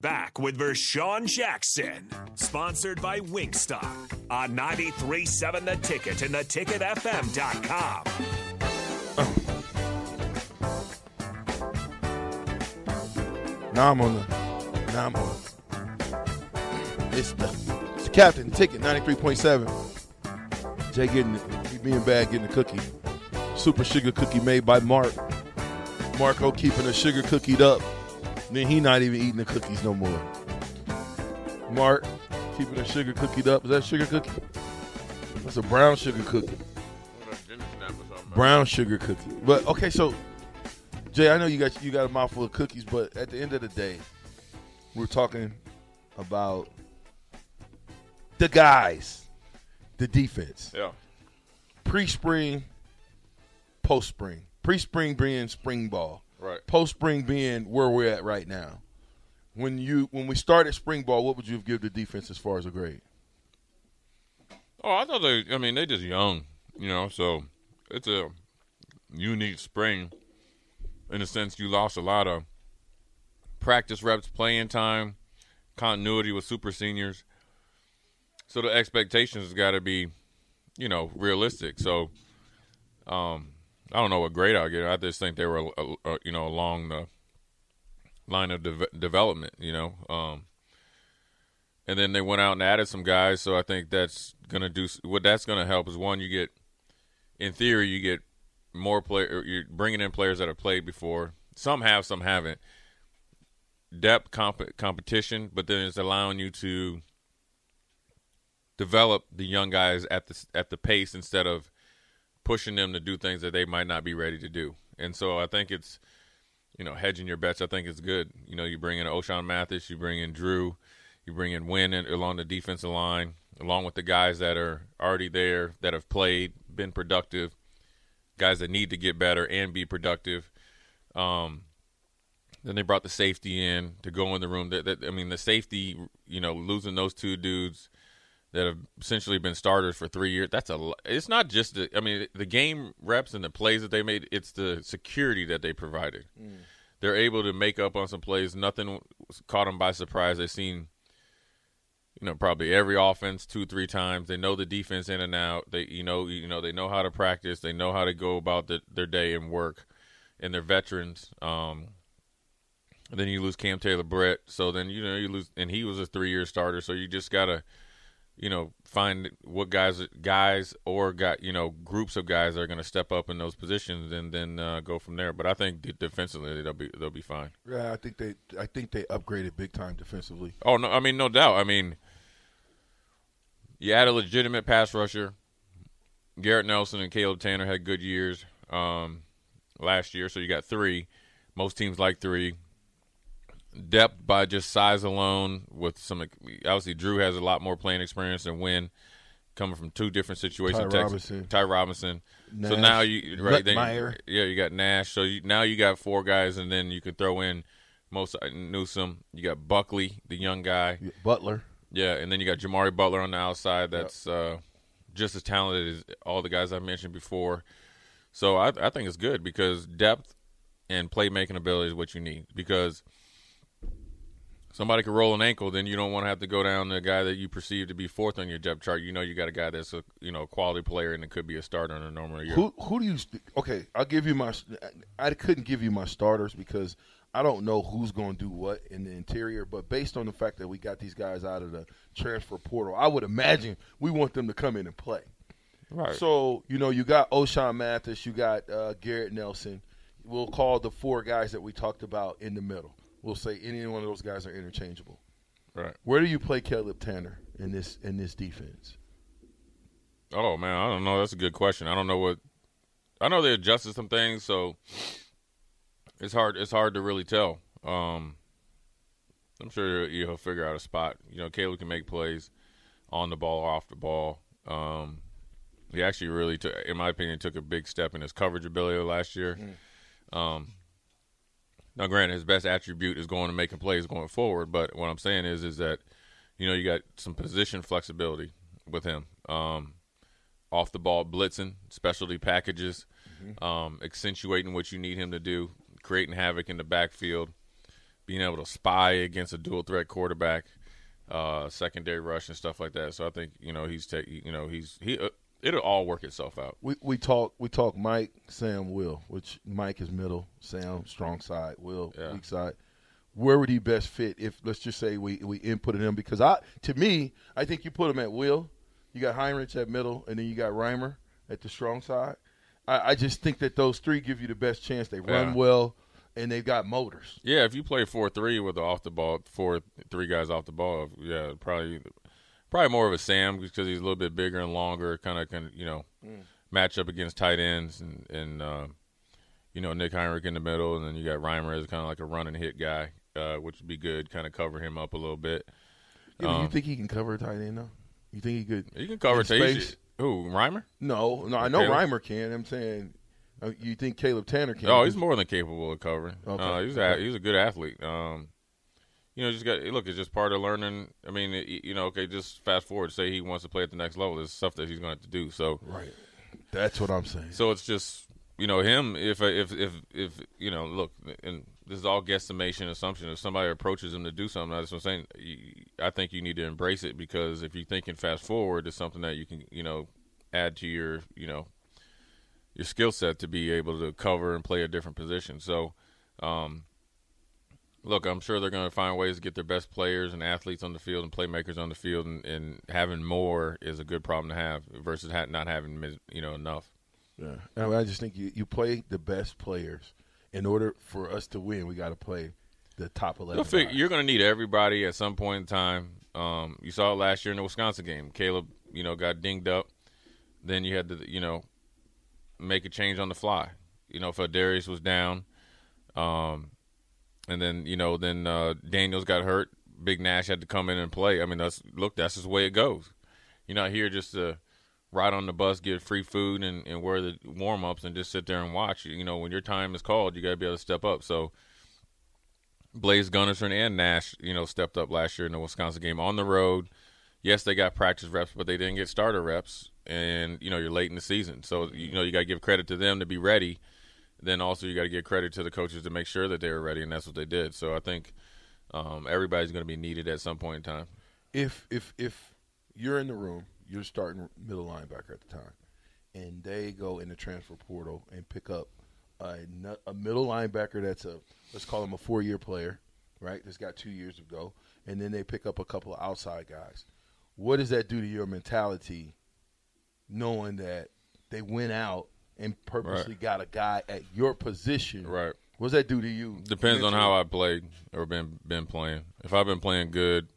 Back with Vershawn Jackson, sponsored by Wingstop on 93.7 The Ticket and theticketfm.com. Now I'm on the. Now I'm on. It's the, it's the captain ticket 93.7. Jay getting. He being bad getting the cookie. Super sugar cookie made by Mark. Marco keeping the sugar cookied up. Then he not even eating the cookies no more. Mark keeping the sugar cookie up. Is that sugar cookie? That's a brown sugar cookie. Brown sugar cookie. But okay, so Jay, I know you got you got a mouthful of cookies, but at the end of the day, we're talking about the guys, the defense. Yeah. Pre-spring, post-spring. Pre-spring being spring ball. Right. Post-spring being where we're at right now. When you when we started spring ball, what would you have give the defense as far as a grade? Oh, I thought they. I mean, they just young, you know. So it's a unique spring in the sense you lost a lot of practice reps, playing time, continuity with super seniors. So the expectations got to be, you know, realistic. So, um, I don't know what grade I'll get. I just think they were, uh, uh, you know, along the line of de- development. You know, um, and then they went out and added some guys. So I think that's gonna do what that's gonna help is one you get, in theory, you get more player. You're bringing in players that have played before. Some have, some haven't. Depth comp- competition, but then it's allowing you to develop the young guys at the at the pace instead of pushing them to do things that they might not be ready to do. And so I think it's you know hedging your bets. I think it's good. You know, you bring in Ochaun Mathis, you bring in Drew, you bring in Wynn in, along the defensive line, along with the guys that are already there that have played, been productive, guys that need to get better and be productive. Um, then they brought the safety in to go in the room. That, that I mean, the safety, you know, losing those two dudes that have essentially been starters for three years. That's a. It's not just the. I mean, the game reps and the plays that they made. It's the security that they provided. Mm. They're able to make up on some plays. Nothing caught them by surprise. They've seen, you know, probably every offense two, three times. They know the defense in and out. They, you know, you know, they know how to practice. They know how to go about the, their day and work. And they're veterans. Um, and then you lose Cam Taylor Britt. So then you know you lose, and he was a three year starter. So you just gotta you know, find what guys, guys, or got you know groups of guys are going to step up in those positions, and then uh, go from there. But I think defensively they'll be they'll be fine. Yeah, I think they I think they upgraded big time defensively. Oh no, I mean no doubt. I mean, you add a legitimate pass rusher. Garrett Nelson and Caleb Tannor had good years um, last year, so you got three. Most teams like three depth by just size alone. With some, obviously, Drew has a lot more playing experience than Wynn, coming from two different situations. Ty Texas, Robinson. Ty Robinson. Nash, so now you right then, yeah, you got Nash. So you, now you got four guys, and then you can throw in Mosai Newsom. You got Buckley, the young guy. Butler. Yeah, and then you got Jimari Butler on the outside. That's yep. uh, just as talented as all the guys I mentioned before. So I, I think it's good because depth and playmaking ability is what you need because – somebody could roll an ankle, then you don't want to have to go down to a guy that you perceive to be fourth on your depth chart. You know, you got a guy that's a you know quality player and it could be a starter in a normal year. Who who do you? Okay, I'll give you my. I couldn't give you my starters because I don't know who's going to do what in the interior. But based on the fact that we got these guys out of the transfer portal, I would imagine we want them to come in and play. Right. So you know, you got Ochaun Mathis, you got uh, Garrett Nelson. We'll call the four guys that we talked about in the middle we'll say any one of those guys are interchangeable. Right. Where do you play Caleb Tannor in this in this defense? Oh man, I don't know. That's a good question. I don't know what. I know they adjusted some things, so it's hard. It's hard to really tell. Um, I'm sure he'll figure out a spot. You know, Caleb can make plays on the ball, off the ball. Um, he actually really took, in my opinion, took a big step in his coverage ability last year. Um, now, granted, his best attribute is going to making plays going forward. But what I'm saying is, is that you know you got some position flexibility with him. Um, off the ball blitzing, specialty packages, um, accentuating what you need him to do, creating havoc in the backfield, being able to spy against a dual threat quarterback, uh, secondary rush and stuff like that. So I think you know he's ta- you know he's he uh, it'll all work itself out. We we talk we talk Mike, Sam, Will, which Mike is middle, Sam strong side, Will Yeah. weak side. Where would he best fit if let's just say we we inputted him because I to me I think you put him at Will, you got Henrich at middle, and then you got Reimer at the strong side. I, I just think that those three give you the best chance. They run Yeah. well, and they've got motors. Yeah, if you play four three with the off the ball, four three guys off the ball, yeah, probably probably more of a Sam because he's a little bit bigger and longer, kind of can you know match up against tight ends and and uh, you know Nick Henrich in the middle, and then you got Reimer as kind of like a run and hit guy, uh, which would be good, kind of cover him up a little bit. Yeah, but you Um, think he can cover a tight end though? You think he could? You can cover space? Who Reimer? No, no, I know Caleb? Reimer can. I'm saying, uh, you think Caleb Tannor can? Oh, he's more than capable of covering. Okay. Uh, he's a, he's a good athlete. Um, you know, just got look. It's just part of learning. I mean, it, you know, okay, just fast forward. Say he wants to play at the next level. There's stuff that he's going to have to do. So, right. That's what I'm saying. so it's just you know him. If if if if you know, look, and this is all guesstimation, assumption. If somebody approaches him to do something, that's what I'm saying. I think you need to embrace it because if you're thinking fast forward, it's something that you can you know add to your you know your skill set to be able to cover and play a different position. So, um, look, I'm sure they're going to find ways to get their best players and athletes on the field and playmakers on the field, and, and having more is a good problem to have versus ha- not having you know enough. Yeah, I, mean, I just think you, you play the best players. In order for us to win, we got to play the top eleven. You'll fig- guys. you're going to need everybody at some point in time. Um, you saw it last year in the Wisconsin game. Caleb, you know, got dinged up. Then you had to, you know, make a change on the fly. You know, if Darius was down, um, and then you know, then uh, Daniels got hurt. Big Nash had to come in and play. I mean, that's look, that's just the way it goes. You're not here just to ride on the bus, get free food, and, and wear the warm ups, and just sit there and watch. You know, when your time is called, you got to be able to step up. So. Blaise Gunnerson and Nash, you know, stepped up last year in the Wisconsin game on the road. Yes, they got practice reps, but they didn't get starter reps. And you know, you're late in the season, so you know you got to give credit to them to be ready. Then also you got to give credit to the coaches to make sure that they were ready, and that's what they did. So I think um, everybody's going to be needed at some point in time. if if if you're in the room, you're starting middle linebacker at the time, and they go in the transfer portal and pick up a, a middle linebacker that's a let's call him a four year player, right? That's got two years to go, and then they pick up a couple of outside guys. What does that do to your mentality, knowing that they went out and purposely got a guy at your position? Right. What does that do to you? Depends on how I played or been been playing. If I've been playing good,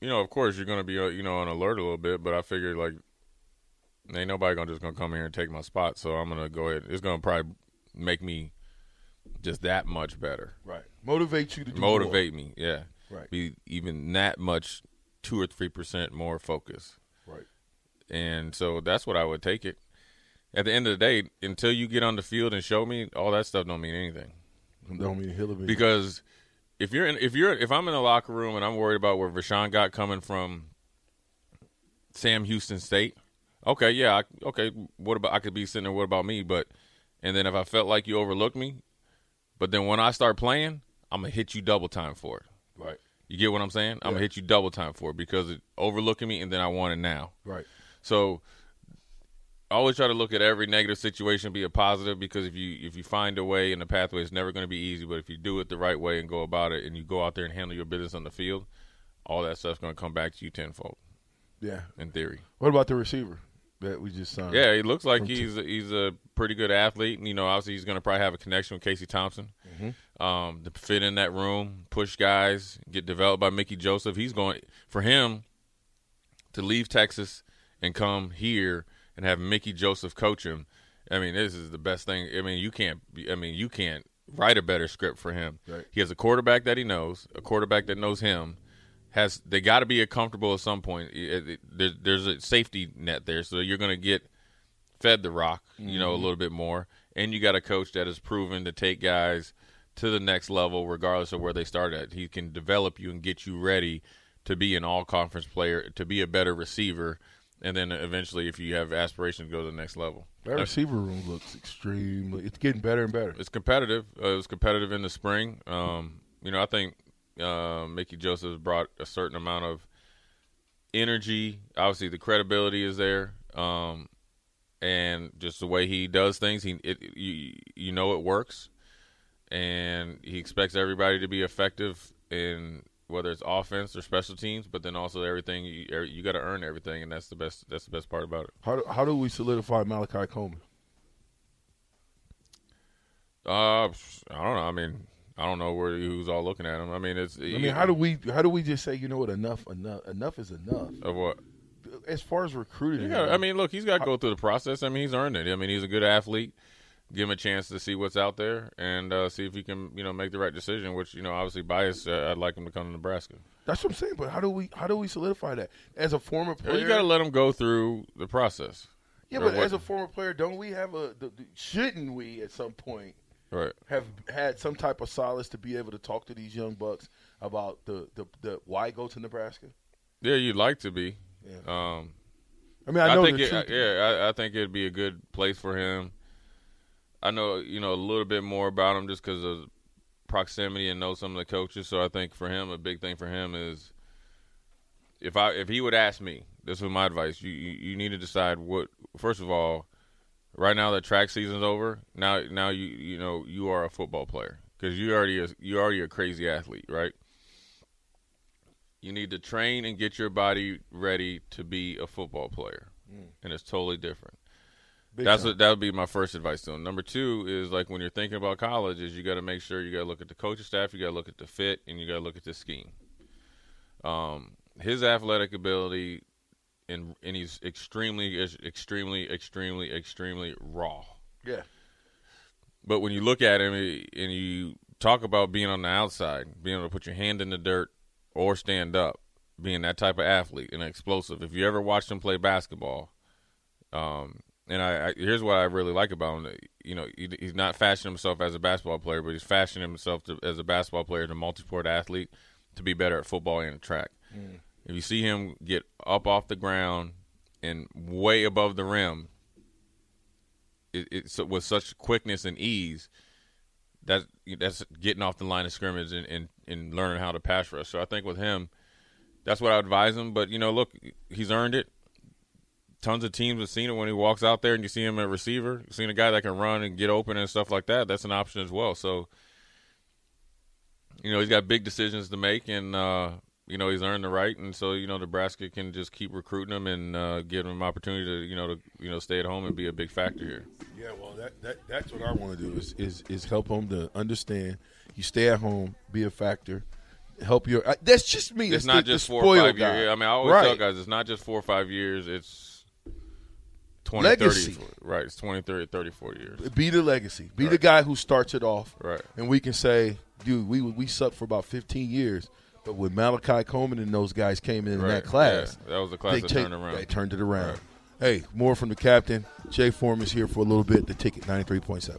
you know, of course you're going to be uh, you know on alert a little bit. But I figured like ain't nobody gonna just gonna come here and take my spot. So I'm gonna go ahead. It's gonna probably make me just that much better. right motivate you to do more. Motivate me, yeah. Right. Be even that much two or three percent more focus. And so that's what I would take it. At the end of the day, until you get on the field and show me, all that stuff don't mean anything. Don't mean Hillary. Because if you're in, if you're if I'm in the locker room and I'm worried about where Rashawn got coming from Sam Houston State, okay, yeah, I, okay, what about I could be sitting there, what about me? But and then if I felt like you overlooked me, but then when I start playing, I'm gonna hit you double time for it. right. You get what I'm saying? I'm gonna hit you double time for it because it overlooking me and then I want it now. Right. So always try to look at every negative situation be a positive because if you if you find a way in the pathway, it's never going to be easy. But if you do it the right way and go about it, and you go out there and handle your business on the field, all that stuff's going to come back to you tenfold. Yeah. In theory, What about the receiver that we just signed? yeah, he looks like he's a, he's a pretty good athlete. And, you know, obviously he's going to probably have a connection with Casey Thompson. Um, to fit in that room, push guys, get developed by Mickey Joseph. He's going for him to leave Texas and come here and have Mickey Joseph coach him. I mean, this is the best thing. I mean, you can't. I mean, you can't write a better script for him. Right. He has a quarterback that he knows, a quarterback that knows him. Has they got to be comfortable at some point? It- it- there- there's a safety net there, so you're going to get fed the rock, you know, a mm-hmm. little bit more, and you got a coach that is proven to take guys to the next level, regardless of where they start at. He can develop you and get you ready to be an all conference player, to be a better receiver, and then eventually, if you have aspirations, go to the next level. That receiver room looks extremely. It's getting better and better. It's competitive. Uh, it was competitive in the spring. Um, you know, I think uh, Mickey Joseph brought a certain amount of energy. Obviously, the credibility is there, um, and just the way he does things, he it, you you know it works, and he expects everybody to be effective in whether it's offense or special teams, but then also everything you, er, you got to earn everything, and that's the best. That's the best part about it. How do, how do we solidify Malachi Coleman? Uh, I don't know. I mean, I don't know where who's all looking at him. I mean, it's. I mean, how do we how do we just say you know what enough enough enough is enough of what? as far as recruiting? Yeah, I mean, look, he's got to go through the process. I mean, he's earned it. I mean, he's a good athlete. Give him a chance to see what's out there and uh, see if he can, you know, make the right decision. Which, you know, obviously biased. Uh, I'd like him to come to Nebraska. that's what I'm saying. But how do we how do we solidify that as a former player? You got to let him go through the process. yeah, but what- as a former player, don't we have a the, the- shouldn't we at some point Right. have had some type of solace to be able to talk to these young bucks about the the, the why go to Nebraska? Yeah, you'd like to be. Yeah. Um, I mean, I know think the it, truth. yeah, I, I think it'd be a good place for him. I know you know a little bit more about him just because of proximity and know some of the coaches. So I think for him, a big thing for him is if I if he would ask me, this was my advice. You you, you need to decide what first of all. Right now, the track season's over. Now, now you you know you are a football player because you already a, you already a crazy athlete, right? You need to train and get your body ready to be a football player, mm. and it's totally different. Big That's time. what that would be my first advice to him. Number two is like when you're thinking about college, is you got to make sure you got to look at the coaching staff, you got to look at the fit, and you got to look at the scheme. Um, his athletic ability, and and he's extremely, extremely, extremely, extremely raw. yeah. But when you look at him and you talk about being on the outside, being able to put your hand in the dirt or stand up, being that type of athlete and explosive. If you ever watched him play basketball, um, and I, I here's what I really like about him. You know, he, he's not fashioning himself as a basketball player, but he's fashioning himself to, as a basketball player, and a multi-sport athlete, to be better at football and track. Mm. If you see him get up off the ground and way above the rim, it, it's with such quickness and ease that that's getting off the line of scrimmage and, and, and learning how to pass rush. So I think with him, that's what I advise him. But you know, look, he's earned it. Tons of teams have seen it when he walks out there and you see him at receiver. You've seen a guy that can run and get open and stuff like that. That's an option as well. So, you know, he's got big decisions to make, and uh, you know he's earned the right. And so, you know, Nebraska can just keep recruiting him and uh, give him opportunity to, you know, to you know stay at home and be a big factor here. Yeah, well, that, that that's what I want to do is, is is help them to understand. You stay at home, be a factor, help your. Uh, that's just me. It's That's not the- just the four or five guy. years. I mean, I always right. tell guys it's not just four or five years. It's 20, Legacy. 30, right? It's 20, 30, 30, 40 years. Be the legacy. Be the guy who starts it off. Right. And we can say, dude, we we sucked for about 15 years, but when Malachi Coleman and those guys came in, in that class, Yeah, that was the class they that take- turned around. They turned it around. Right. Hey, more from the captain. Jay Foreman is here for a little bit. The ticket 93.7.